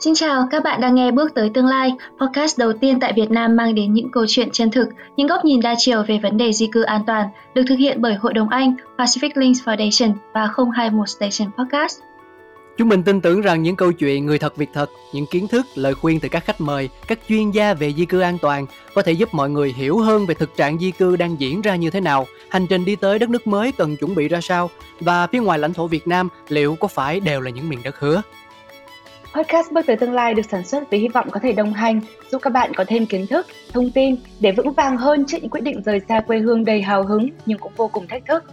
Xin chào, các bạn đang nghe Bước tới tương lai, podcast đầu tiên tại Việt Nam mang đến những câu chuyện chân thực, những góc nhìn đa chiều về vấn đề di cư an toàn, được thực hiện bởi Hội đồng Anh, Pacific Links Foundation và 021 Station Podcast. Chúng mình tin tưởng rằng những câu chuyện người thật việc thật, những kiến thức, lời khuyên từ các khách mời, các chuyên gia về di cư an toàn có thể giúp mọi người hiểu hơn về thực trạng di cư đang diễn ra như thế nào, hành trình đi tới đất nước mới cần chuẩn bị ra sao và phía ngoài lãnh thổ Việt Nam liệu có phải đều là những miền đất hứa. Podcast Bước tới tương lai được sản xuất với hy vọng có thể đồng hành, giúp các bạn có thêm kiến thức, thông tin để vững vàng hơn trước những quyết định rời xa quê hương đầy hào hứng nhưng cũng vô cùng thách thức.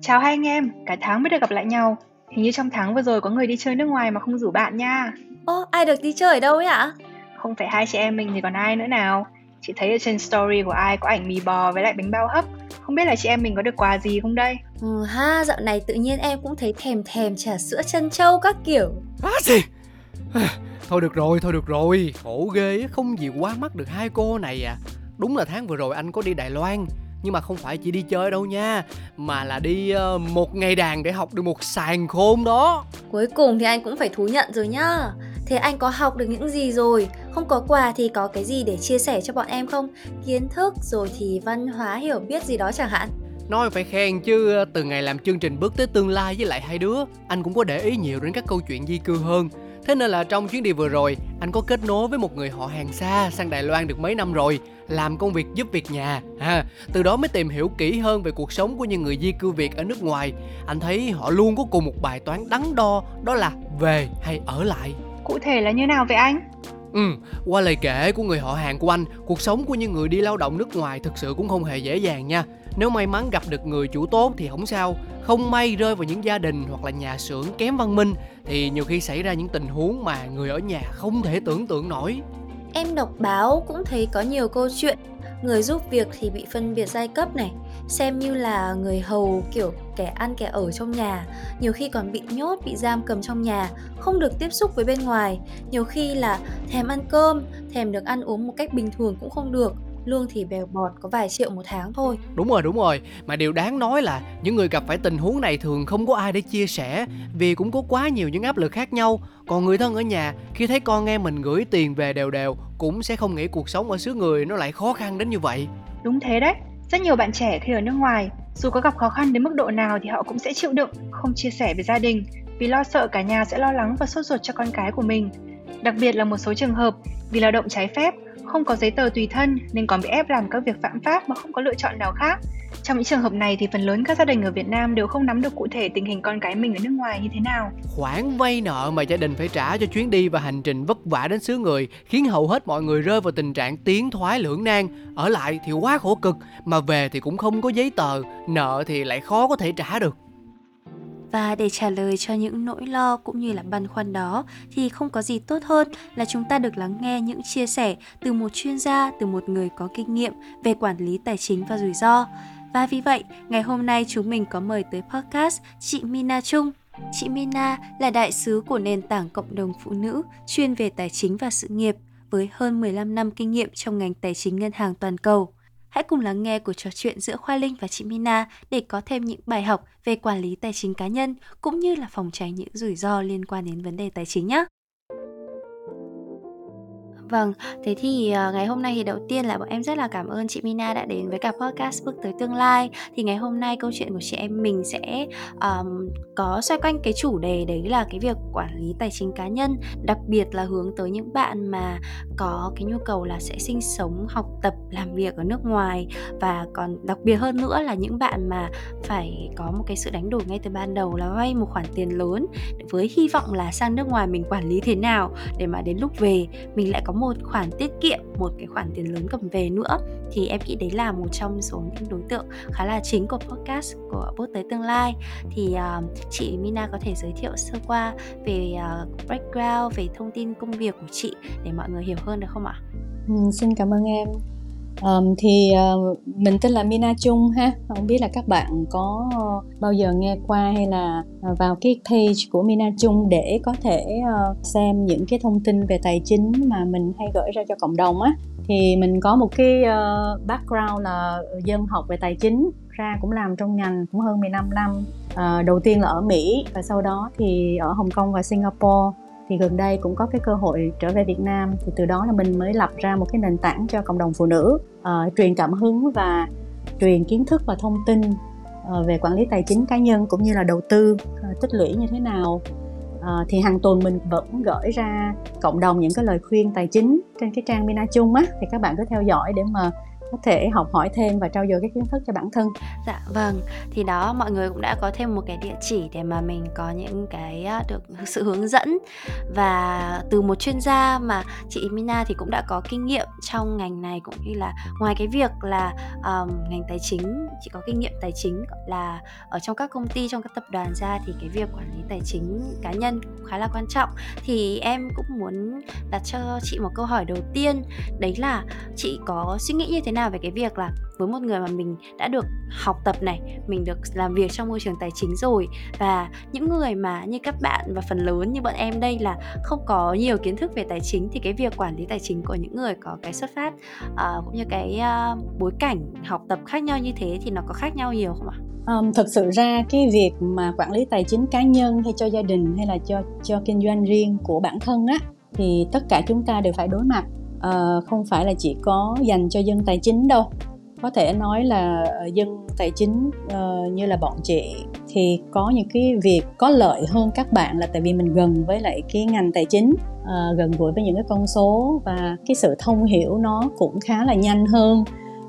Chào hai anh em, cả tháng mới được gặp lại nhau. Hình như trong tháng vừa rồi có người đi chơi nước ngoài mà không rủ bạn nha. Ô, ai được đi chơi ở đâu ấy ạ? Không phải hai chị em mình thì còn ai nữa nào. Chị thấy ở trên story của ai có ảnh mì bò với lại bánh bao hấp. Không biết là chị em mình có được quà gì không đây? Ừ ha, dạo này tự nhiên em cũng thấy thèm thèm trà sữa chân trâu các kiểu. Á gì? À, thôi được rồi, thôi được rồi. Khổ ghê, không gì quá mắt được hai cô này à. Đúng là tháng vừa rồi anh có đi Đài Loan nhưng mà không phải chỉ đi chơi đâu nha mà là đi uh, một ngày đàn để học được một sàn khôn đó cuối cùng thì anh cũng phải thú nhận rồi nhá thế anh có học được những gì rồi không có quà thì có cái gì để chia sẻ cho bọn em không kiến thức rồi thì văn hóa hiểu biết gì đó chẳng hạn Nói phải khen chứ từ ngày làm chương trình bước tới tương lai với lại hai đứa Anh cũng có để ý nhiều đến các câu chuyện di cư hơn. Thế nên là trong chuyến đi vừa rồi Anh có kết nối với một người họ hàng xa sang Đài Loan được mấy năm rồi làm công việc giúp việc nhà ha. Từ đó mới tìm hiểu kỹ hơn về cuộc sống của những người di cư việt ở nước ngoài. Anh thấy họ luôn có cùng một bài toán đắn đo đó là về hay ở lại. Cụ thể là như nào vậy anh? Ừ, qua lời kể của người họ hàng của anh, cuộc sống của những người đi lao động nước ngoài thực sự cũng không hề dễ dàng nha. Nếu may mắn gặp được người chủ tốt thì không sao, không may rơi vào những gia đình hoặc là nhà xưởng kém văn minh thì nhiều khi xảy ra những tình huống mà người ở nhà không thể tưởng tượng nổi. Em đọc báo cũng thấy có nhiều câu chuyện Người giúp việc thì bị phân biệt giai cấp này Xem như là người hầu kiểu kẻ ăn kẻ ở trong nhà. Nhiều khi còn bị nhốt, bị giam cầm trong nhà Không được tiếp xúc với bên ngoài. Nhiều khi là thèm ăn cơm, thèm được ăn uống một cách bình thường cũng không được lương thì bèo bọt có vài triệu một tháng thôi. Đúng rồi đúng rồi. Mà điều đáng nói là những người gặp phải tình huống này thường không có ai để chia sẻ vì cũng có quá nhiều những áp lực khác nhau. Còn người thân ở nhà khi thấy con nghe mình gửi tiền về đều đều cũng sẽ không nghĩ cuộc sống ở xứ người nó lại khó khăn đến như vậy. Đúng thế đấy. Rất nhiều bạn trẻ khi ở nước ngoài dù có gặp khó khăn đến mức độ nào thì họ cũng sẽ chịu đựng không chia sẻ với gia đình vì lo sợ cả nhà sẽ lo lắng và sốt ruột cho con cái của mình. Đặc biệt là một số trường hợp vì lao động trái phép không có giấy tờ tùy thân nên còn bị ép làm các việc phạm pháp mà không có lựa chọn nào khác. Trong những trường hợp này thì phần lớn các gia đình ở Việt Nam đều không nắm được cụ thể tình hình con cái mình ở nước ngoài như thế nào. Khoản vay nợ mà gia đình phải trả cho chuyến đi và hành trình vất vả đến xứ người khiến hầu hết mọi người rơi vào tình trạng tiến thoái lưỡng nan. Ở lại thì quá khổ cực, mà về thì cũng không có giấy tờ, nợ thì lại khó có thể trả được. Và để trả lời cho những nỗi lo cũng như là băn khoăn đó thì không có gì tốt hơn là chúng ta được lắng nghe những chia sẻ từ một chuyên gia, từ một người có kinh nghiệm về quản lý tài chính và rủi ro. Và vì vậy, ngày hôm nay chúng mình có mời tới podcast chị Mina Trung. Chị Mina là đại sứ của nền tảng cộng đồng phụ nữ chuyên về tài chính và sự nghiệp với hơn 15 năm kinh nghiệm trong ngành tài chính ngân hàng toàn cầu. Hãy cùng lắng nghe cuộc trò chuyện giữa Khoa Linh và chị Mina để có thêm những bài học về quản lý tài chính cá nhân, cũng như là phòng tránh những rủi ro liên quan đến vấn đề tài chính nhé. Vâng, thế thì uh, ngày hôm nay thì đầu tiên là bọn em rất là cảm ơn chị Mina đã đến với cả podcast Bước tới tương lai. Thì ngày hôm nay câu chuyện của chị em mình sẽ um, có xoay quanh cái chủ đề đấy là cái việc quản lý tài chính cá nhân, đặc biệt là hướng tới những bạn mà có cái nhu cầu là sẽ sinh sống, học tập, làm việc ở nước ngoài và còn đặc biệt hơn nữa là những bạn mà phải có một cái sự đánh đổi ngay từ ban đầu là vay một khoản tiền lớn với hy vọng là sang nước ngoài mình quản lý thế nào để mà đến lúc về mình lại có một khoản tiết kiệm một cái khoản tiền lớn cầm về nữa thì em nghĩ đấy là một trong số những đối tượng khá là chính của podcast của bước tới tương lai thì uh, chị Mina có thể giới thiệu sơ qua về uh, background về thông tin công việc của chị để mọi người hiểu hơn được không ạ? Ừ, xin cảm ơn em Um, thì uh, mình tên là Mina Trung ha. Không biết là các bạn có bao giờ nghe qua hay là uh, vào cái page của Mina Trung để có thể uh, xem những cái thông tin về tài chính mà mình hay gửi ra cho cộng đồng á. Thì mình có một cái uh, background là dân học về tài chính ra cũng làm trong ngành cũng hơn 15 năm. Uh, đầu tiên là ở Mỹ và sau đó thì ở Hồng Kông và Singapore thì gần đây cũng có cái cơ hội trở về Việt Nam. Thì từ đó là mình mới lập ra một cái nền tảng cho cộng đồng phụ nữ uh, truyền cảm hứng và truyền kiến thức và thông tin uh, về quản lý tài chính cá nhân cũng như là đầu tư uh, tích lũy như thế nào. Uh, thì hàng tuần mình vẫn gửi ra cộng đồng những cái lời khuyên tài chính trên cái trang Mina Chung á. Thì các bạn cứ theo dõi để mà có thể học hỏi thêm và trau dồi cái kiến thức cho bản thân. Dạ vâng, thì đó mọi người cũng đã có thêm một cái địa chỉ để mà mình có những cái à, được sự hướng dẫn. Và từ một chuyên gia mà chị Mina thì cũng đã có kinh nghiệm trong ngành này cũng như là ngoài cái việc là um, ngành tài chính chị có kinh nghiệm tài chính là ở trong các công ty trong các tập đoàn ra thì cái việc quản lý tài chính cá nhân cũng khá là quan trọng. Thì em cũng muốn đặt cho chị một câu hỏi đầu tiên đấy là chị có suy nghĩ như thế nào về cái việc là với một người mà mình đã được học tập này mình được làm việc trong môi trường tài chính rồi và những người mà như các bạn và phần lớn như bọn em đây là không có nhiều kiến thức về tài chính thì cái việc quản lý tài chính của những người có cái xuất phát uh, cũng như cái uh, bối cảnh học tập khác nhau như thế thì nó có khác nhau nhiều không ạ? Um, thực sự ra cái việc mà quản lý tài chính cá nhân hay cho gia đình hay là cho cho kinh doanh riêng của bản thân á thì tất cả chúng ta đều phải đối mặt à, không phải là chỉ có dành cho dân tài chính đâu. Có thể nói là ờ, dân tài chính uh, như là bọn chị thì có những cái việc có lợi hơn các bạn là tại vì mình gần với lại cái ngành tài chính uh, gần gũi với những cái con số và cái sự thông hiểu nó cũng khá là nhanh hơn.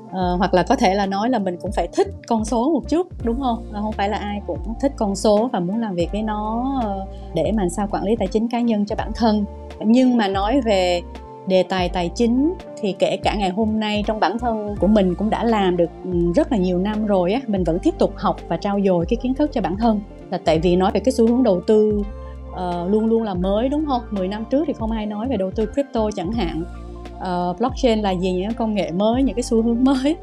Uh, hoặc là có thể là nói là mình cũng phải thích con số một chút đúng không? Là không phải là ai cũng thích con số và muốn làm việc với nó uh, để mà sao quản lý tài chính cá nhân cho bản thân. Nhưng mà nói về đề tài tài chính thì kể cả ngày hôm nay trong bản thân của mình cũng đã làm được ừ, rất là nhiều năm rồi á mình vẫn tiếp tục học và trao dồi cái kiến thức cho bản thân. Là tại vì nói về cái xu hướng đầu tư uh, luôn luôn là mới đúng không? 10 năm trước thì không ai nói về đầu tư crypto chẳng hạn. Uh, blockchain là gì những công nghệ mới những cái xu hướng mới.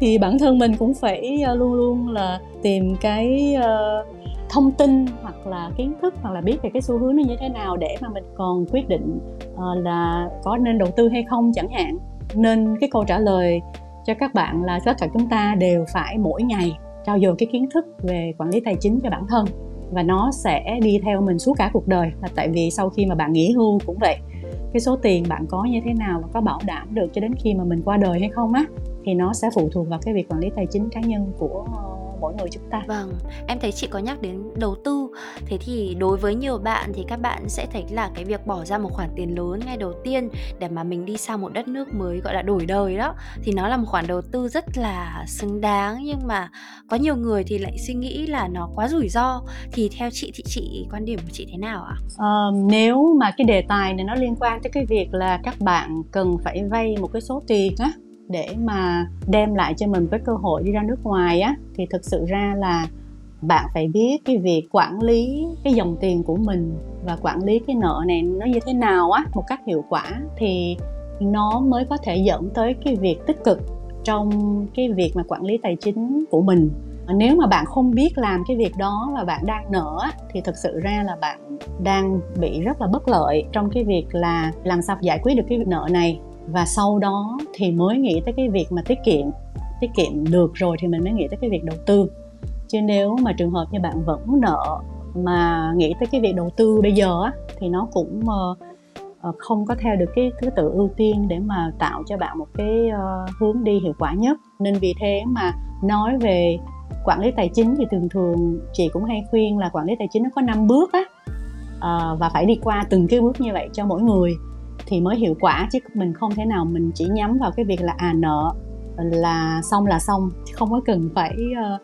Thì bản thân mình cũng phải uh, luôn luôn là tìm cái uh, thông tin hoặc là kiến thức hoặc là biết về cái xu hướng nó như thế nào để mà mình còn quyết định uh, là có nên đầu tư hay không chẳng hạn. Nên cái câu trả lời cho các bạn là tất cả chúng ta đều phải mỗi ngày trao dồi cái kiến thức về quản lý tài chính cho bản thân và nó sẽ đi theo mình suốt cả cuộc đời. Là tại vì sau khi mà bạn nghỉ hưu cũng vậy cái số tiền bạn có như thế nào và có bảo đảm được cho đến khi mà mình qua đời hay không á thì nó sẽ phụ thuộc vào cái việc quản lý tài chính cá nhân của mỗi người chúng ta. Vâng em thấy chị có nhắc đến đầu tư. Thế thì đối với nhiều bạn thì các bạn sẽ thấy là cái việc bỏ ra một khoản tiền lớn ngay đầu tiên để mà mình đi sang một đất nước mới gọi là đổi đời đó thì nó là một khoản đầu tư rất là xứng đáng. Nhưng mà có nhiều người thì lại suy nghĩ là nó quá rủi ro. Thì theo chị thì chị quan điểm của chị thế nào ạ? À, nếu mà cái đề tài này nó liên quan tới cái việc là các bạn cần phải vay một cái số tiền á để mà đem lại cho mình cái cơ hội đi ra nước ngoài á, thì thực sự ra là bạn phải biết cái việc quản lý cái dòng tiền của mình và quản lý cái nợ này nó như thế nào á, một cách hiệu quả thì nó mới có thể dẫn tới cái việc tích cực trong cái việc mà quản lý tài chính của mình. Nếu mà bạn không biết làm cái việc đó và bạn đang nợ thì thực sự ra là bạn đang bị rất là bất lợi trong cái việc là làm sao giải quyết được cái việc nợ này và sau đó thì mới nghĩ tới cái việc mà tiết kiệm. Tiết kiệm được rồi thì mình mới nghĩ tới cái việc đầu tư. Chứ nếu mà trường hợp như bạn vẫn nợ mà nghĩ tới cái việc đầu tư bây giờ á thì nó cũng uh, không có theo được cái thứ tự ưu tiên để mà tạo cho bạn một cái uh, hướng đi hiệu quả nhất. Nên vì thế mà nói về quản lý tài chính thì thường thường chị cũng hay khuyên là quản lý tài chính nó có 5 bước á. Uh, và phải đi qua từng cái bước như vậy cho mỗi người thì mới hiệu quả chứ mình không thể nào mình chỉ nhắm vào cái việc là à nợ là xong là xong không có cần phải uh,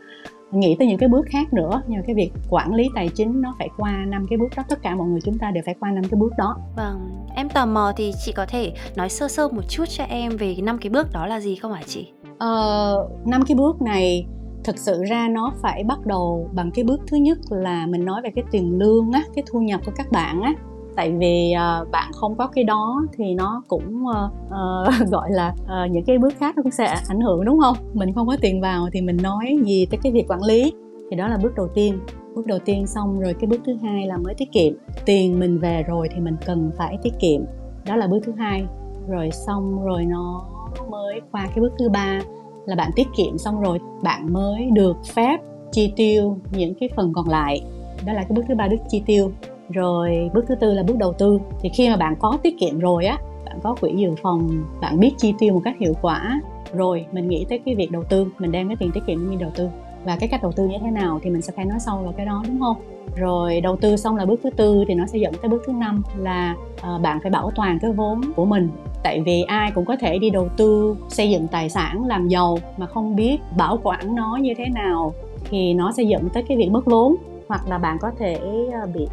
nghĩ tới những cái bước khác nữa. Nhưng cái việc quản lý tài chính nó phải qua năm cái bước đó tất cả mọi người chúng ta đều phải qua năm cái bước đó. Vâng em tò mò thì chị có thể nói sơ sơ một chút cho em về năm cái bước đó là gì không hả chị? Ờ, năm cái bước này thực sự ra nó phải bắt đầu bằng cái bước thứ nhất là mình nói về cái tiền lương á cái thu nhập của các bạn á tại vì uh, bạn không có cái đó thì nó cũng uh, uh, gọi là uh, những cái bước khác nó cũng sẽ ảnh hưởng đúng không? Mình không có tiền vào thì mình nói gì tới cái việc quản lý. Thì đó là bước đầu tiên. Bước đầu tiên xong rồi cái bước thứ hai là mới tiết kiệm. Tiền mình về rồi thì mình cần phải tiết kiệm. Đó là bước thứ hai. Rồi xong rồi nó mới qua cái bước thứ ba là bạn tiết kiệm xong rồi bạn mới được phép chi tiêu những cái phần còn lại. Đó là cái bước thứ ba đức chi tiêu rồi bước thứ tư là bước đầu tư. Thì khi mà bạn có tiết kiệm rồi á bạn có quỹ dự phòng bạn biết chi tiêu một cách hiệu quả rồi mình nghĩ tới cái việc đầu tư mình đem cái tiền tiết kiệm đi đầu tư. Và cái cách đầu tư như thế nào thì mình sẽ phải nói sâu vào cái đó đúng không? Rồi đầu tư xong là bước thứ tư thì nó sẽ dẫn tới bước thứ năm là uh, bạn phải bảo toàn cái vốn của mình. Tại vì ai cũng có thể đi đầu tư xây dựng tài sản làm giàu mà không biết bảo quản nó như thế nào thì nó sẽ dẫn tới cái việc mất vốn. Hoặc là bạn có thể ờ, bị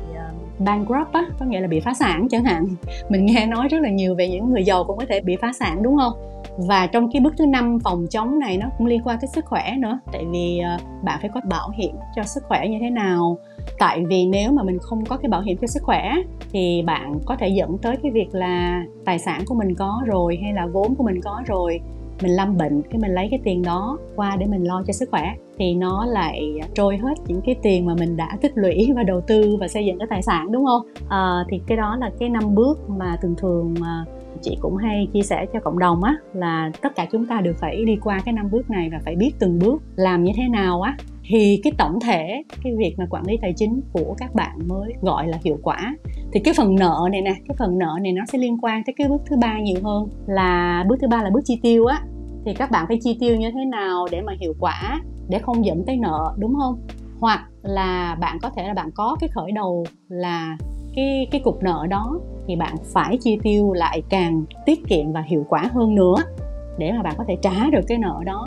bankrupt á, có nghĩa là bị phá sản chẳng hạn. Mình nghe nói rất là nhiều về những người giàu cũng có thể bị phá sản, đúng không? Và trong cái bước thứ năm phòng chống này nó cũng liên quan tới sức khỏe nữa. Tại vì ờ, bạn phải có bảo hiểm cho sức khỏe như thế nào. Tại vì nếu mà mình không có cái bảo hiểm cho sức khỏe, thì bạn có thể dẫn tới cái việc là tài sản của mình có rồi hay là vốn của mình có rồi mình lâm bệnh cái mình lấy cái tiền đó qua để mình lo cho sức khỏe thì nó lại trôi hết những cái tiền mà mình đã tích lũy và đầu tư và xây dựng cái tài sản đúng không? À, thì cái đó là cái năm bước mà thường thường mà chị cũng hay chia sẻ cho cộng đồng á là tất cả chúng ta đều phải đi qua cái năm bước này và phải biết từng bước làm như thế nào á thì cái tổng thể, cái việc mà quản lý tài chính của các bạn mới gọi là hiệu quả. Thì cái phần nợ này nè, cái phần nợ này nó sẽ liên quan tới cái bước thứ ba nhiều hơn, là bước thứ ba là bước chi tiêu á. Thì các bạn phải chi tiêu như thế nào để mà hiệu quả, để không dẫn tới nợ, đúng không? Hoặc là bạn có thể là bạn có cái khởi đầu là cái cái cục nợ đó, thì bạn phải chi tiêu lại càng tiết kiệm và hiệu quả hơn nữa, để mà bạn có thể trả được cái nợ đó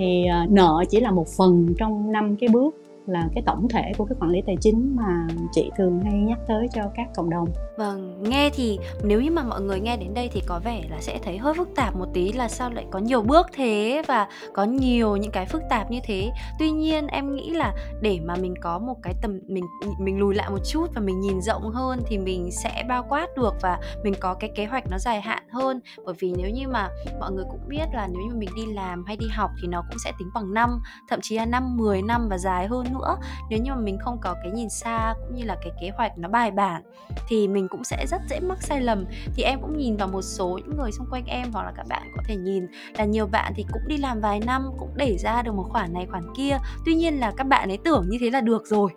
thì ờ, nợ chỉ là một phần trong năm cái bước là cái tổng thể của cái quản lý tài chính mà chị thường hay nhắc tới cho các cộng đồng. Vâng, nghe thì nếu như mà mọi người nghe đến đây thì có vẻ là sẽ thấy hơi phức tạp một tí là sao lại có nhiều bước thế và có nhiều những cái phức tạp như thế. Tuy nhiên em nghĩ là để mà mình có một cái tầm mình mình lùi lại một chút và mình nhìn rộng hơn thì mình sẽ bao quát được và mình có cái kế hoạch nó dài hạn hơn. Bởi vì nếu như mà mọi người cũng biết là nếu như mình đi làm hay đi học thì nó cũng sẽ tính bằng năm, thậm chí là năm 10 năm và dài hơn nữa. Nếu như mà mình không có cái nhìn xa cũng như là cái kế hoạch nó bài bản thì mình cũng sẽ rất dễ mắc sai lầm. Thì em cũng nhìn vào một số những người xung quanh em hoặc là các bạn có thể nhìn là nhiều bạn thì cũng đi làm vài năm, cũng để ra được một khoản này khoản kia. Tuy nhiên là các bạn ấy tưởng như thế là được rồi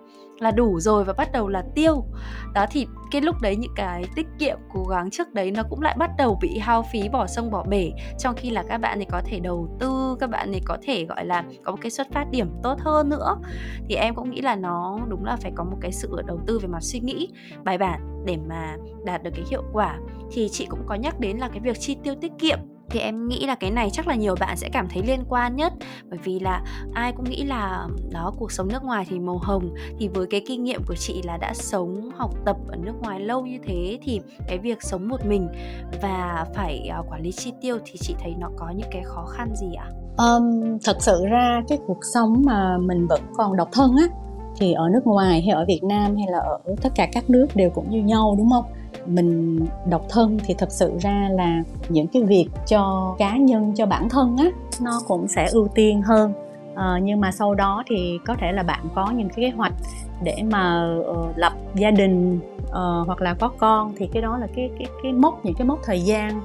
là đủ rồi và bắt đầu là tiêu. Đó, thì cái lúc đấy những cái tiết kiệm cố gắng trước đấy nó cũng lại bắt đầu bị hao phí, bỏ sông, bỏ bể. Trong khi là các bạn ấy có thể đầu tư, các bạn ấy có thể, gọi là, có một cái xuất phát điểm tốt hơn nữa. Thì em cũng nghĩ là nó đúng là phải có một cái sự đầu tư về mặt suy nghĩ bài bản để mà đạt được cái hiệu quả. Thì chị cũng có nhắc đến là cái việc chi tiêu tiết kiệm thì em nghĩ là cái này chắc là nhiều bạn sẽ cảm thấy liên quan nhất bởi vì là ai cũng nghĩ là đó cuộc sống nước ngoài thì màu hồng thì với cái kinh nghiệm của chị là đã sống học tập ở nước ngoài lâu như thế thì cái việc sống một mình và phải uh, quản lý chi tiêu thì chị thấy nó có những cái khó khăn gì ạ? Um, thật sự ra cái cuộc sống mà mình vẫn còn độc thân á thì ở nước ngoài hay ở Việt Nam hay là ở tất cả các nước đều cũng như nhau đúng không? Mình độc thân thì thật sự ra là những cái việc cho cá nhân cho bản thân á nó cũng sẽ ưu tiên hơn. À, nhưng mà sau đó thì có thể là bạn có những cái kế hoạch để mà uh, lập gia đình uh, hoặc là có con thì cái đó là cái cái cái mốc những cái mốc thời gian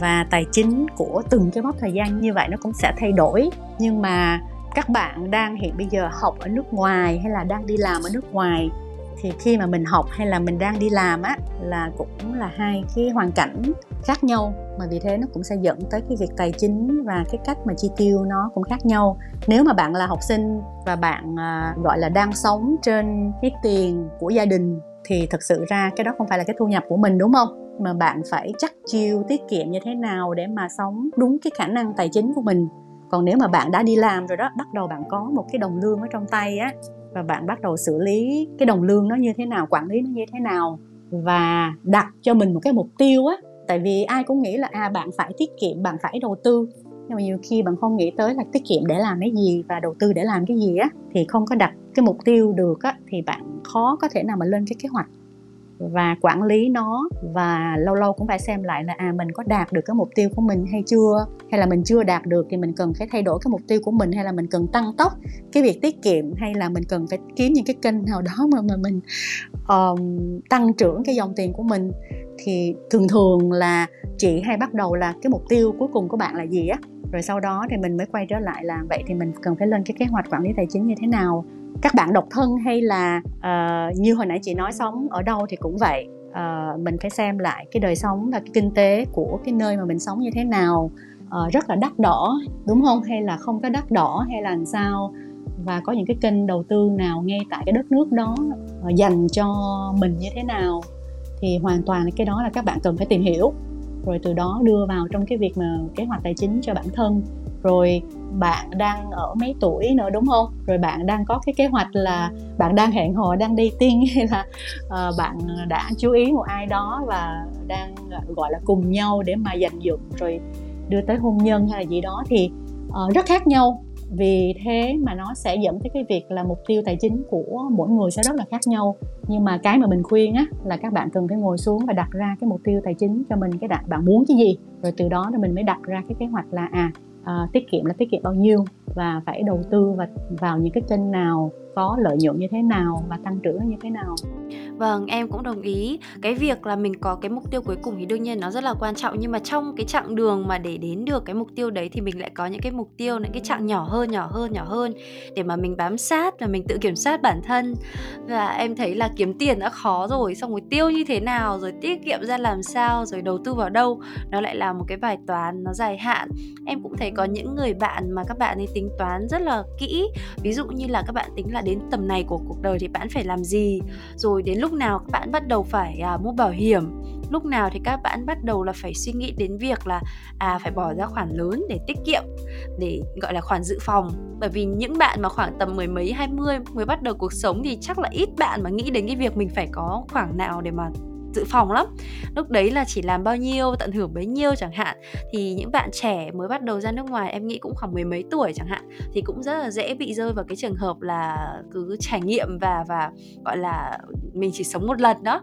và tài chính của từng cái mốc thời gian như vậy nó cũng sẽ thay đổi. Nhưng mà các bạn đang hiện bây giờ học ở nước ngoài hay là đang đi làm ở nước ngoài thì khi mà mình học hay là mình đang đi làm á là cũng là hai cái hoàn cảnh khác nhau. Mà vì thế nó cũng sẽ dẫn tới cái việc tài chính và cái cách mà chi tiêu nó cũng khác nhau. Nếu mà bạn là học sinh và bạn à, gọi là đang sống trên cái tiền của gia đình thì thực sự ra cái đó không phải là cái thu nhập của mình đúng không? Mà bạn phải chắc chiêu tiết kiệm như thế nào để mà sống đúng cái khả năng tài chính của mình. Còn nếu mà bạn đã đi làm rồi đó bắt đầu bạn có một cái đồng lương ở trong tay á và bạn bắt đầu xử lý cái đồng lương nó như thế nào, quản lý nó như thế nào và đặt cho mình một cái mục tiêu á. Tại vì ai cũng nghĩ là à bạn phải tiết kiệm, bạn phải đầu tư. Nhưng mà nhiều khi bạn không nghĩ tới là tiết kiệm để làm cái gì và đầu tư để làm cái gì á, thì không có đặt cái mục tiêu được á, thì bạn khó có thể nào mà lên cái kế hoạch và quản lý nó và lâu lâu cũng phải xem lại là à mình có đạt được cái mục tiêu của mình hay chưa? Hay là mình chưa đạt được thì mình cần phải thay đổi cái mục tiêu của mình hay là mình cần tăng tốc cái việc tiết kiệm hay là mình cần phải kiếm những cái kênh nào đó mà mà mình um, tăng trưởng cái dòng tiền của mình? Thì thường thường là chị hay bắt đầu là cái mục tiêu cuối cùng của bạn là gì á? Rồi sau đó thì mình mới quay trở lại là vậy thì mình cần phải lên cái kế hoạch quản lý tài chính như thế nào? Các bạn độc thân hay là uh, như hồi nãy chị nói sống ở đâu thì cũng vậy. Uh, mình phải xem lại cái đời sống và cái kinh tế của cái nơi mà mình sống như thế nào. Uh, rất là đắt đỏ đúng không? Hay là không có đắt đỏ hay là làm sao? Và có những cái kênh đầu tư nào ngay tại cái đất nước đó uh, dành cho mình như thế nào? Thì hoàn toàn cái đó là các bạn cần phải tìm hiểu. Rồi từ đó đưa vào trong cái việc mà kế hoạch tài chính cho bản thân rồi bạn đang ở mấy tuổi nữa đúng không? Rồi bạn đang có cái kế hoạch là bạn đang hẹn hò đang đi tiên hay là uh, bạn đã chú ý một ai đó và đang ờ, gọi là cùng nhau để mà dành dụm rồi đưa tới hôn nhân hay là gì đó thì uh, rất khác nhau. Vì thế mà nó sẽ dẫn tới cái việc là mục tiêu tài chính của mỗi người sẽ rất là khác nhau. Nhưng mà cái mà mình khuyên á là các bạn cần phải ngồi xuống và đặt ra cái mục tiêu tài chính cho mình cái bạn bạn muốn cái gì? Rồi từ đó thì mình mới đặt ra cái kế hoạch là à à, tiết kiệm là tiết kiệm bao nhiêu và phải đầu tư và vào những cái kênh nào có lợi nhuận như thế nào và tăng trưởng như thế nào Vâng, em cũng đồng ý. Cái việc là mình có cái mục tiêu cuối cùng thì đương nhiên nó rất là quan trọng nhưng mà trong cái chặng đường mà để đến được cái mục tiêu đấy thì mình lại có những cái mục tiêu những cái chặng nhỏ hơn, nhỏ hơn, nhỏ hơn để mà mình bám sát và mình tự kiểm soát bản thân. Và em thấy là kiếm tiền đã khó rồi, xong rồi tiêu như thế nào, rồi tiết kiệm ra làm sao, rồi đầu tư vào đâu, nó lại là một cái bài toán nó dài hạn. Em cũng thấy có những người bạn mà các bạn ấy tính toán rất là kỹ. Ví dụ như là các bạn tính là đến tầm này của cuộc đời thì bạn phải làm gì, rồi đến lúc nào các bạn bắt đầu phải à, mua bảo hiểm? Lúc nào thì các bạn bắt đầu là phải suy nghĩ đến việc là à phải bỏ ra khoản lớn để tiết kiệm để gọi là khoản dự phòng. Bởi vì những bạn mà khoảng tầm mười mấy hai mươi mới bắt đầu cuộc sống thì chắc là ít bạn mà nghĩ đến cái việc mình phải có khoảng nào để mà dự phòng lắm. Lúc đấy là chỉ làm bao nhiêu, tận hưởng bấy nhiêu chẳng hạn. Thì những bạn trẻ mới bắt đầu ra nước ngoài, em nghĩ cũng khoảng mười mấy tuổi chẳng hạn, thì cũng rất là dễ bị rơi vào cái trường hợp là cứ trải nghiệm và và gọi là mình chỉ sống một lần đó.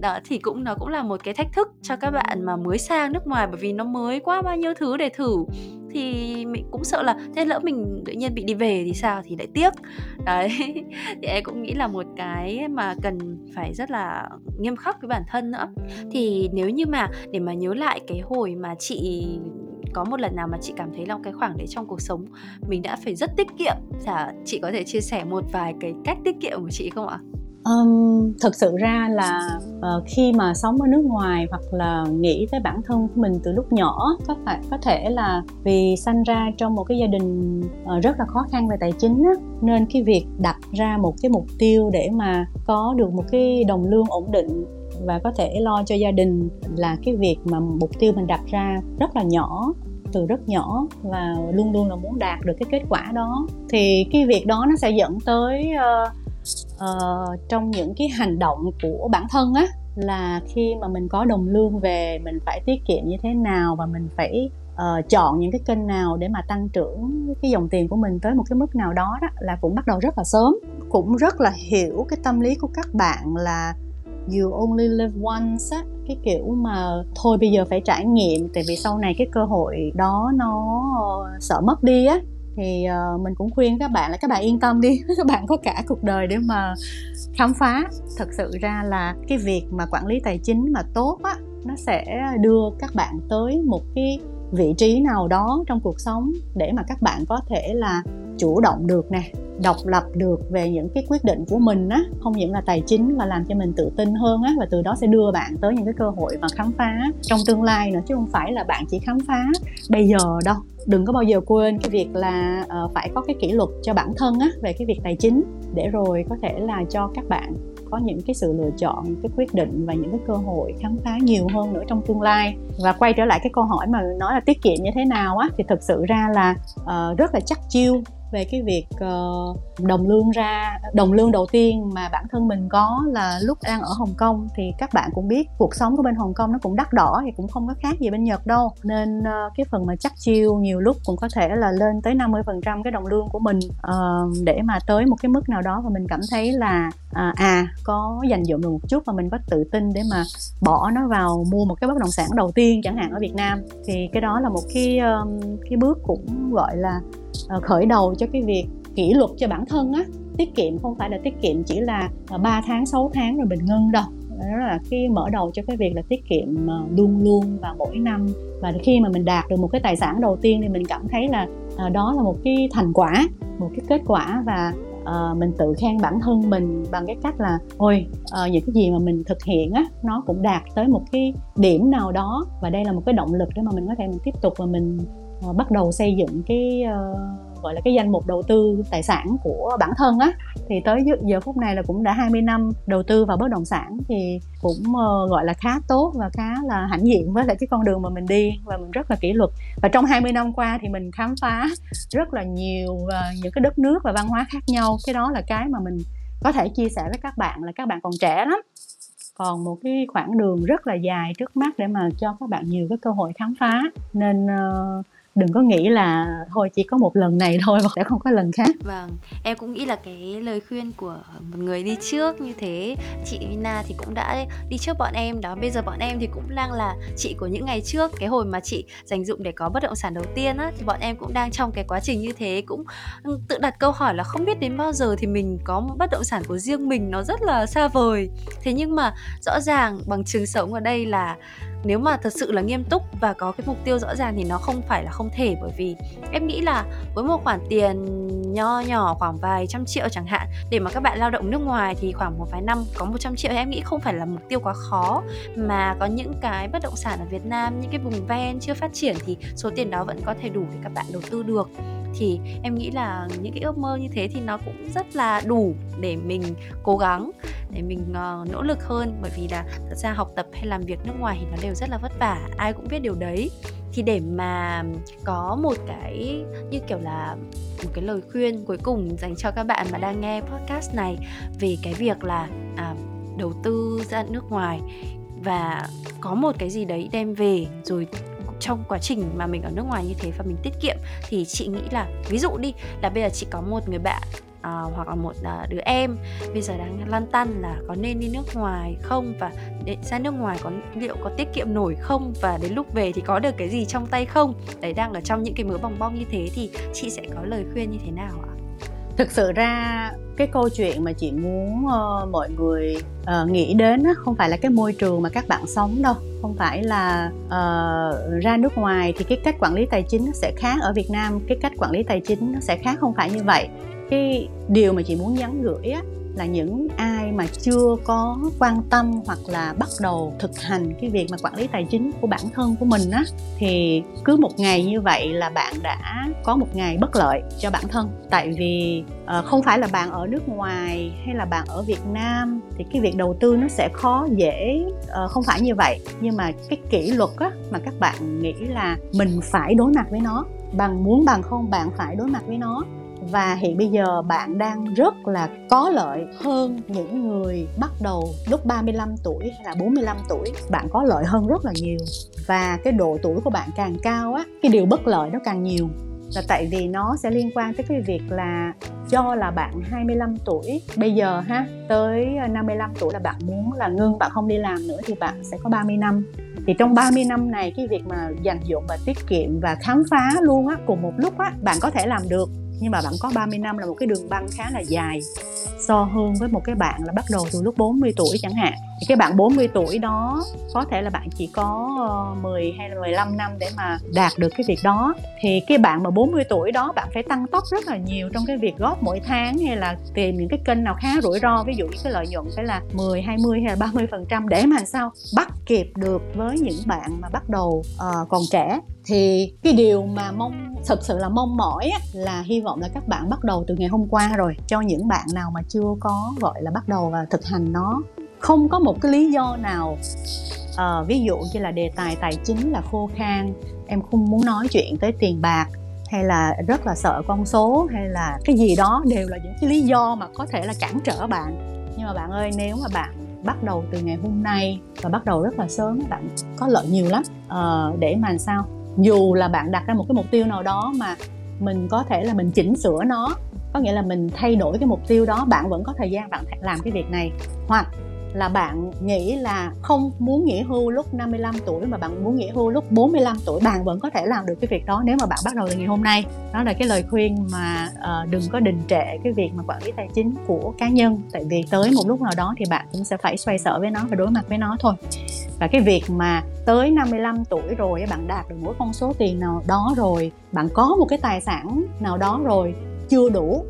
Đó, thì cũng, nó cũng là một cái thách thức cho các bạn mà mới sang nước ngoài, bởi vì nó mới quá bao nhiêu thứ để thử thì mình cũng sợ là, thế lỡ mình tự nhiên bị đi về thì sao? Thì lại tiếc. Đấy. Thì em cũng nghĩ là một cái mà cần phải rất là nghiêm khắc với bản thân nữa. Thì nếu như mà, để mà nhớ lại cái hồi mà chị, có một lần nào mà chị cảm thấy là cái khoảng đấy trong cuộc sống mình đã phải rất tiết kiệm. Chả, chị có thể chia sẻ một vài cái cách tiết kiệm của chị không ạ? Um, thực sự ra là uh, khi mà sống ở nước ngoài hoặc là nghĩ tới bản thân của mình từ lúc nhỏ có thể có thể là vì sanh ra trong một cái gia đình uh, rất là khó khăn về tài chính á, nên cái việc đặt ra một cái mục tiêu để mà có được một cái đồng lương ổn định và có thể lo cho gia đình là cái việc mà mục tiêu mình đặt ra rất là nhỏ từ rất nhỏ và luôn luôn là muốn đạt được cái kết quả đó. Thì cái việc đó nó sẽ dẫn tới uh, uh, trong những cái hành động của bản thân á là khi mà mình có đồng lương về mình phải tiết kiệm như thế nào và mình phải uh, chọn những cái kênh nào để mà tăng trưởng cái dòng tiền của mình tới một cái mức nào đó đó là cũng bắt đầu rất là sớm. Cũng rất là hiểu cái tâm lý của các bạn là you only live once á cái kiểu mà thôi bây giờ phải trải nghiệm tại vì sau này cái cơ hội đó nó ờ, sợ mất đi á thì uh, mình cũng khuyên các bạn là các bạn yên tâm đi các bạn có cả cuộc đời để mà khám phá. Thật sự ra là cái việc mà quản lý tài chính mà tốt á nó sẽ đưa các bạn tới một cái vị trí nào đó trong cuộc sống để mà các bạn có thể là chủ động được nè độc lập được về những cái quyết định của mình á không những là tài chính mà làm cho mình tự tin hơn á và từ đó sẽ đưa bạn tới những cái cơ hội mà khám phá trong tương lai nữa chứ không phải là bạn chỉ khám phá bây giờ đâu. Đừng có bao giờ quên cái việc là uh, phải có cái kỷ luật cho bản thân á về cái việc tài chính để rồi có thể là cho các bạn có những cái sự lựa chọn những cái quyết định và những cái cơ hội khám phá nhiều hơn nữa trong tương lai. Và quay trở lại cái câu hỏi mà nói là tiết kiệm như thế nào á thì thực sự ra là uh, rất là chắc chiêu về cái việc ờ, đồng lương ra đồng lương đầu tiên mà bản thân mình có là lúc đang ở Hồng Kông thì các bạn cũng biết cuộc sống của bên Hồng Kông nó cũng đắt đỏ thì cũng không có khác gì bên Nhật đâu. Nên ờ, cái phần mà chắc chiêu nhiều lúc cũng có thể là lên tới 50% cái đồng lương của mình uh, để mà tới một cái mức nào đó và mình cảm thấy là à, à có dành dụm được một chút và mình có tự tin để mà bỏ nó vào mua một cái bất động sản đầu tiên chẳng hạn ở Việt Nam. Thì cái đó là một cái um, cái bước cũng gọi là À, khởi đầu cho cái việc kỷ luật cho bản thân á. Tiết kiệm không phải là tiết kiệm chỉ là à, 3 tháng 6 tháng rồi mình ngưng đâu. Đó là khi mở đầu cho cái việc là tiết kiệm à, luôn luôn và mỗi năm. Và khi mà mình đạt được một cái tài sản đầu tiên thì mình cảm thấy là đó là một cái thành quả một cái kết quả và uh, mình tự khen bản thân mình bằng cái cách là ôi uh, những cái gì mà mình thực hiện á nó cũng đạt tới một cái điểm nào đó. Và đây là một cái động lực để mà mình có thể mình tiếp tục và mình uh, bắt đầu xây dựng cái uh, gọi là cái danh mục đầu tư tài sản của bản thân á. Thì tới giờ phút này là cũng đã 20 năm đầu tư vào bất động sản thì cũng uh, gọi là khá tốt và khá là hãnh diện với lại cái con đường mà mình đi và mình rất là kỷ luật. Và trong 20 năm qua thì mình khám phá rất là nhiều uh, những cái đất nước và văn hóa khác nhau. Cái đó là cái mà mình có thể chia sẻ với các bạn là các bạn còn trẻ lắm. Còn một cái khoảng đường rất là dài trước mắt để mà cho các bạn nhiều cái cơ hội khám phá. Nên uh, đừng có nghĩ là thôi chỉ có một lần này thôi và sẽ không có lần khác. Vâng em cũng nghĩ là cái lời khuyên của một người đi trước như thế, chị Vina thì cũng đã đi trước bọn em đó. Bây giờ bọn em thì cũng đang là chị của những ngày trước. Cái hồi mà chị dành dụng để có bất động sản đầu tiên á, thì bọn em cũng đang trong cái quá trình như thế. Cũng ừ, tự đặt câu hỏi là không biết đến bao giờ thì mình có một bất động sản của riêng mình nó rất là xa vời. Thế nhưng mà rõ ràng bằng chứng sống ở đây là nếu mà thật sự là nghiêm túc và có cái mục tiêu rõ ràng thì nó không phải là không thể, bởi vì em nghĩ là với một khoản tiền nho nhỏ khoảng vài trăm triệu chẳng hạn, để mà các bạn lao động nước ngoài thì khoảng một vài năm có 100 triệu em nghĩ không phải là mục tiêu quá khó. Mà có những cái bất động sản ở Việt Nam, những cái vùng ven chưa phát triển thì số tiền đó vẫn có thể đủ để các bạn đầu tư được thì em nghĩ là những cái ước mơ như thế thì nó cũng rất là đủ để mình cố gắng để mình uh, nỗ lực hơn. Bởi vì là thật ra học tập hay làm việc nước ngoài thì nó đều rất là vất vả ai cũng biết điều đấy. Thì để mà có một cái như kiểu là một cái lời khuyên cuối cùng dành cho các bạn mà đang nghe podcast này về cái việc là à, đầu tư ra nước ngoài và có một cái gì đấy đem về rồi trong quá trình mà mình ở nước ngoài như thế và mình tiết kiệm thì chị nghĩ là ví dụ đi là bây giờ chị có một người bạn à, hoặc là một à, đứa em bây giờ đang lăn tăn là có nên đi nước ngoài không? Và để ra nước ngoài có liệu có tiết kiệm nổi không? Và đến lúc về thì có được cái gì trong tay không? Đấy đang ở trong những cái mớ bong bong như thế thì chị sẽ có lời khuyên như thế nào ạ? Thực sự ra cái câu chuyện mà chị muốn uh, mọi người uh, nghĩ đến á, không phải là cái môi trường mà các bạn sống đâu không phải là uh, ra nước ngoài thì cái cách quản lý tài chính nó sẽ khác ở Việt Nam cái cách quản lý tài chính nó sẽ khác không phải như vậy. Cái điều mà chị muốn nhắn gửi á, là những ai mà chưa có quan tâm hoặc là bắt đầu thực hành cái việc mà quản lý tài chính của bản thân của mình á thì cứ một ngày như vậy là bạn đã có một ngày bất lợi cho bản thân. Tại vì uh, không phải là bạn ở nước ngoài hay là bạn ở Việt Nam thì cái việc đầu tư nó sẽ khó dễ uh, không phải như vậy. Nhưng mà cái kỷ luật á mà các bạn nghĩ là mình phải đối mặt với nó bằng muốn bằng không bạn phải đối mặt với nó và hiện bây giờ bạn đang rất là có lợi hơn những người bắt đầu lúc 35 tuổi hay là 45 tuổi. Bạn có lợi hơn rất là nhiều. Và cái độ tuổi của bạn càng cao á, cái điều bất lợi nó càng nhiều. Là tại vì nó sẽ liên quan tới cái việc là do là bạn 25 tuổi. Bây giờ ha, tới 55 tuổi là bạn muốn là ngưng, bạn không đi làm nữa thì bạn sẽ có 30 năm. Thì trong 30 năm này, cái việc mà dành dụng và tiết kiệm và khám phá luôn á, cùng một lúc á, bạn có thể làm được nhưng mà bạn có 30 năm là một cái đường băng khá là dài. So hơn với một cái bạn là bắt đầu từ lúc 40 tuổi chẳng hạn. Thì cái bạn 40 tuổi đó có thể là bạn chỉ có ờ, 10 hay là 15 năm để mà đạt được cái việc đó. Thì cái bạn mà 40 tuổi đó bạn phải tăng tốc rất là nhiều trong cái việc góp mỗi tháng hay là tìm những cái kênh nào khá rủi ro. Ví dụ như cái lợi nhuận phải là 10, 20 hay là 30 phần trăm để mà sao bắt kịp được với những bạn mà bắt đầu uh, còn trẻ thì cái điều mà mong thật sự là mong mỏi là hy vọng là các bạn bắt đầu từ ngày hôm qua rồi cho những bạn nào mà chưa có gọi là bắt đầu và thực hành nó. Không có một cái lý do nào uh, ví dụ như là đề tài tài chính là khô khan em không muốn nói chuyện tới tiền bạc hay là rất là sợ con số hay là cái gì đó đều là những cái lý do mà có thể là cản trở bạn. Nhưng mà bạn ơi nếu mà bạn bắt đầu từ ngày hôm nay và bắt đầu rất là sớm bạn có lợi nhiều lắm. Uh, để mà sao? Dù là bạn đặt ra một cái mục tiêu nào đó mà mình có thể là mình chỉnh sửa nó, có nghĩa là mình thay đổi cái mục tiêu đó, bạn vẫn có thời gian bạn làm cái việc này. Hoặc là bạn nghĩ là không muốn nghỉ hưu lúc 55 tuổi mà bạn muốn nghỉ hưu lúc 45 tuổi bạn vẫn có thể làm được cái việc đó nếu mà bạn bắt đầu từ ngày hôm nay. Đó là cái lời khuyên mà uh, đừng có đình trệ cái việc mà quản lý tài chính của cá nhân. Tại vì tới một lúc nào đó thì bạn cũng sẽ phải xoay sở với nó và đối mặt với nó thôi. Và cái việc mà tới 55 tuổi rồi bạn đạt được mỗi con số tiền nào đó rồi bạn có một cái tài sản nào đó rồi chưa đủ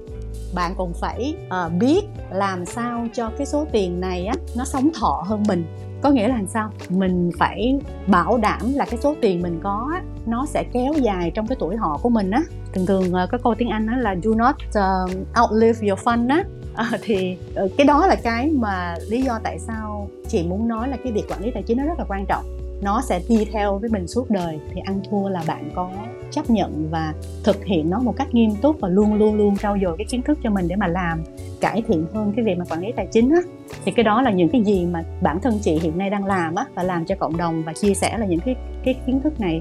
bạn còn phải uh, biết làm sao cho cái số tiền này á nó sống thọ hơn mình. Có nghĩa là làm sao? Mình phải bảo đảm là cái số tiền mình có á, nó sẽ kéo dài trong cái tuổi họ của mình á. Thường thường uh, có câu tiếng anh á là do not uh, outlive your fund á. À, thì cái đó là cái mà lý do tại sao chị muốn nói là cái việc quản lý tài chính nó rất là quan trọng. Nó sẽ đi theo với mình suốt đời. Thì ăn thua là bạn có chấp nhận và thực hiện nó một cách nghiêm túc và luôn luôn luôn trau dồi cái kiến thức cho mình để mà làm cải thiện hơn cái việc mà quản lý tài chính á. Thì cái đó là những cái gì mà bản thân chị hiện nay đang làm á và làm cho cộng đồng và chia sẻ là những cái cái kiến thức này.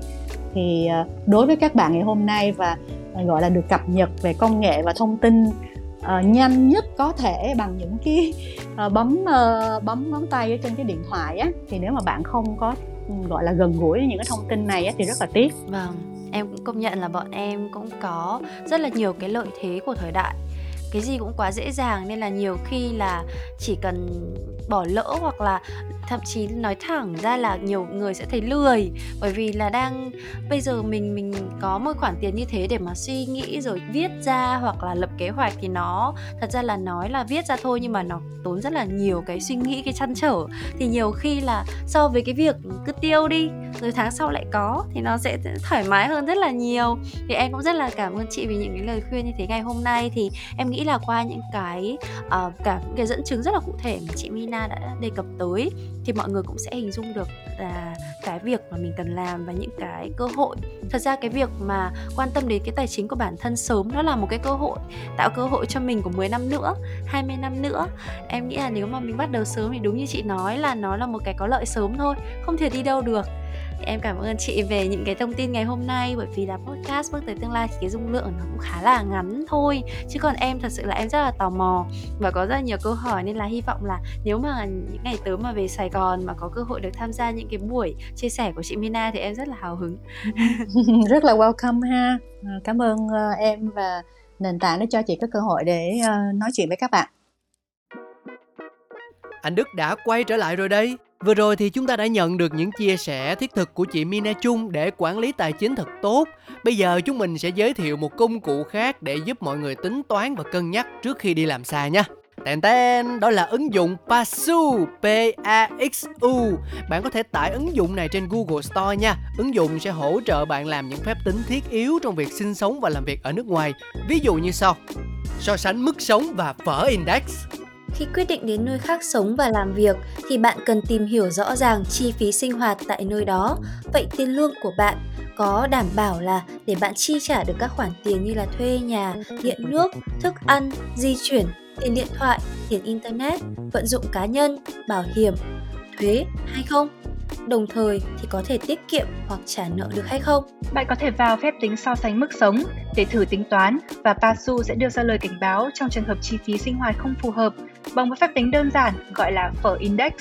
Thì ờ, đối với các bạn ngày hôm nay và ờ, gọi là được cập nhật về công nghệ và thông tin uh, nhanh nhất có thể bằng những cái uh, bấm uh, bấm ngón tay ở trên cái điện thoại á thì nếu mà bạn không có ừ, gọi là gần gũi với những cái thông tin này á, thì rất là tiếc. Vâng em cũng công nhận là bọn em cũng có rất là nhiều cái lợi thế của thời đại. Cái gì cũng quá dễ dàng nên là nhiều khi là chỉ cần bỏ lỡ hoặc là thậm chí nói thẳng ra là nhiều người sẽ thấy lười. Bởi vì là đang bây giờ mình mình có một khoản tiền như thế để mà suy nghĩ rồi viết ra hoặc là lập kế hoạch thì nó thật ra là nói là viết ra thôi nhưng mà nó tốn rất là nhiều cái suy nghĩ cái chăn trở. Thì nhiều khi là so với cái việc cứ tiêu đi rồi tháng sau lại có thì nó sẽ thoải mái hơn rất là nhiều. Thì em cũng rất là cảm ơn chị vì những cái lời khuyên như thế ngày hôm nay. Thì em nghĩ là qua những cái uh, cả những cái dẫn chứng rất là cụ thể mà chị Mina đã đề cập tới, thì mọi người cũng sẽ hình dung được là cái việc mà mình cần làm và những cái cơ hội. Thật ra cái việc mà quan tâm đến cái tài chính của bản thân sớm, nó là một cái cơ hội, tạo cơ hội cho mình của 10 năm nữa 20 năm nữa. Em nghĩ là nếu mà mình bắt đầu sớm thì đúng như chị nói là nó là một cái có lợi sớm thôi, không thể đi đâu được em cảm ơn chị về những cái thông tin ngày hôm nay bởi vì là podcast bước tới tương lai thì cái dung lượng nó cũng khá là ngắn thôi. Chứ còn em thật sự là em rất là tò mò và có rất nhiều câu hỏi nên là hy vọng là nếu mà những ngày tới mà về Sài Gòn mà có cơ hội được tham gia những cái buổi chia sẻ của chị Mina thì em rất là hào hứng. Rất là welcome ha. Ờ, cảm ơn ờ, em và nền tảng để cho chị có cơ hội để ờ, nói chuyện với các bạn. Anh Đức đã quay trở lại rồi đây Vừa rồi thì chúng ta đã nhận được những chia sẻ thiết thực của chị Mina Trung để quản lý tài chính thật tốt. Bây giờ chúng mình sẽ giới thiệu một công cụ khác để giúp mọi người tính toán và cân nhắc trước khi đi làm xa nha. Tên tên đó là ứng dụng Paxu, P-A-X-U. Bạn có thể tải ứng dụng này trên Google Store nha. Ứng dụng sẽ hỗ trợ bạn làm những phép tính thiết yếu trong việc sinh sống và làm việc ở nước ngoài. Ví dụ như sau. So sánh mức sống và phở index khi quyết định đến nơi khác sống và làm việc thì bạn cần tìm hiểu rõ ràng chi phí sinh hoạt tại nơi đó. Vậy tiền lương của bạn có đảm bảo là để bạn chi trả được các khoản tiền như là thuê nhà, điện nước, thức ăn, di chuyển, tiền điện thoại, tiền internet, vận dụng cá nhân, bảo hiểm, thuế hay không? đồng thời thì có thể tiết kiệm hoặc trả nợ được hay không? Bạn có thể vào phép tính so sánh mức sống để thử tính toán và Pasu sẽ đưa ra lời cảnh báo trong trường hợp chi phí sinh hoạt không phù hợp bằng một phép tính đơn giản gọi là phở index.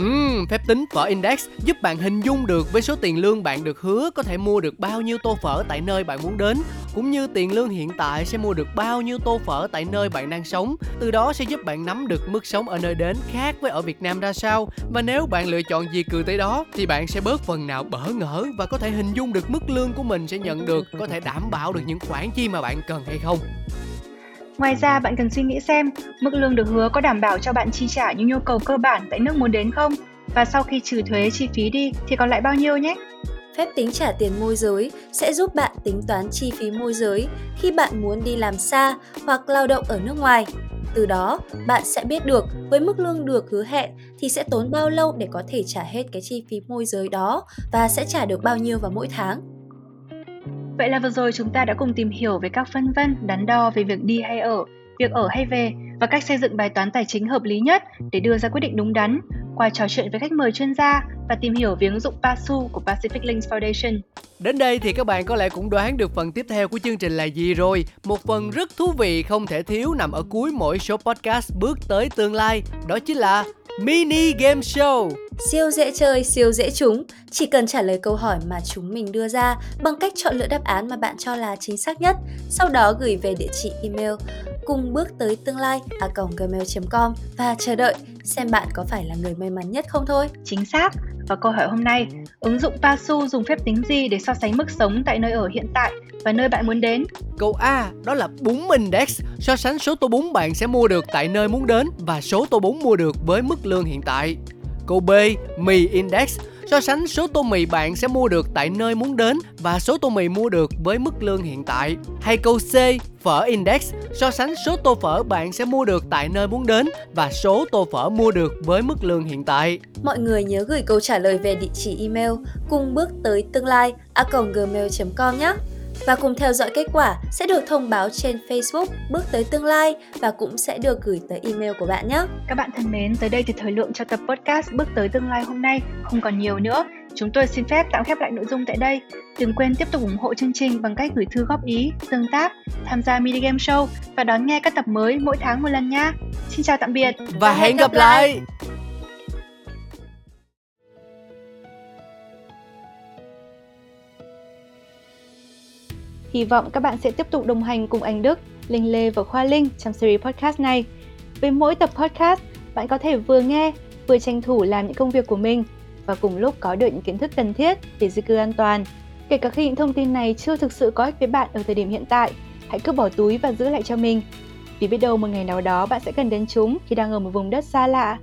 Uhm, phép tính phở index giúp bạn hình dung được với số tiền lương bạn được hứa có thể mua được bao nhiêu tô phở tại nơi bạn muốn đến cũng như tiền lương hiện tại sẽ mua được bao nhiêu tô phở tại nơi bạn đang sống. Từ đó sẽ giúp bạn nắm được mức sống ở nơi đến khác với ở Việt Nam ra sao. Và nếu bạn lựa chọn gì cười tới đó thì bạn sẽ bớt phần nào bỡ ngỡ và có thể hình dung được mức lương của mình sẽ nhận được có thể đảm bảo được những khoản chi mà bạn cần hay không. Ngoài ra, bạn cần suy nghĩ xem mức lương được hứa có đảm bảo cho bạn chi trả những nhu cầu cơ bản tại nước muốn đến không? Và sau khi trừ thuế chi phí đi thì còn lại bao nhiêu nhé? Phép tính trả tiền môi giới sẽ giúp bạn tính toán chi phí môi giới khi bạn muốn đi làm xa hoặc lao động ở nước ngoài. Từ đó, bạn sẽ biết được với mức lương được hứa hẹn thì sẽ tốn bao lâu để có thể trả hết cái chi phí môi giới đó và sẽ trả được bao nhiêu vào mỗi tháng. Vậy là vừa rồi chúng ta đã cùng tìm hiểu về các phân vân, đắn đo về việc đi hay ở, việc ở hay về và cách xây dựng bài toán tài chính hợp lý nhất để đưa ra quyết định đúng đắn qua trò chuyện với khách mời chuyên gia và tìm hiểu về ứng dụng PASU của Pacific Links Foundation. Đến đây thì các bạn có lẽ cũng đoán được phần tiếp theo của chương trình là gì rồi. Một phần rất thú vị không thể thiếu nằm ở cuối mỗi số podcast bước tới tương lai. Đó chính là Mini Game Show. Siêu dễ chơi, siêu dễ trúng. Chỉ cần trả lời câu hỏi mà chúng mình đưa ra bằng cách chọn lựa đáp án mà bạn cho là chính xác nhất. Sau đó gửi về địa chỉ email cùng bước tới tương lai a gmail.com và chờ đợi xem bạn có phải là người may mắn nhất không thôi. Chính xác. Và câu hỏi hôm nay, ứng dụng Pasu dùng phép tính gì để so sánh mức sống tại nơi ở hiện tại và nơi bạn muốn đến? Câu A đó là bún index, so sánh số tô bún bạn sẽ mua được tại nơi muốn đến và số tô bún mua được với mức lương hiện tại. Câu B, mì index, so sánh số tô mì bạn sẽ mua được tại nơi muốn đến và số tô mì mua được với mức lương hiện tại. Hay câu C, phở index, so sánh số tô phở bạn sẽ mua được tại nơi muốn đến và số tô phở mua được với mức lương hiện tại. Mọi người nhớ gửi câu trả lời về địa chỉ email cùng bước tới tương lai a gmail.com nhé và cùng theo dõi kết quả sẽ được thông báo trên Facebook Bước tới tương lai và cũng sẽ được gửi tới email của bạn nhé. Các bạn thân mến, tới đây thì thời lượng cho tập podcast Bước tới tương lai hôm nay không còn nhiều nữa. Chúng tôi xin phép tạm khép lại nội dung tại đây. Đừng quên tiếp tục ủng hộ chương trình bằng cách gửi thư góp ý, tương tác, tham gia mini game show và đón nghe các tập mới mỗi tháng một lần nha. Xin chào tạm biệt và, và hẹn gặp lại. lại. Hy vọng các bạn sẽ tiếp tục đồng hành cùng anh Đức, Linh Lê và Khoa Linh trong series podcast này. Với mỗi tập podcast, bạn có thể vừa nghe, vừa tranh thủ làm những công việc của mình và cùng lúc có được những kiến thức cần thiết để di cư an toàn. Kể cả khi những thông tin này chưa thực sự có ích với bạn ở thời điểm hiện tại, hãy cứ bỏ túi và giữ lại cho mình. Vì biết đâu một ngày nào đó bạn sẽ cần đến chúng khi đang ở một vùng đất xa lạ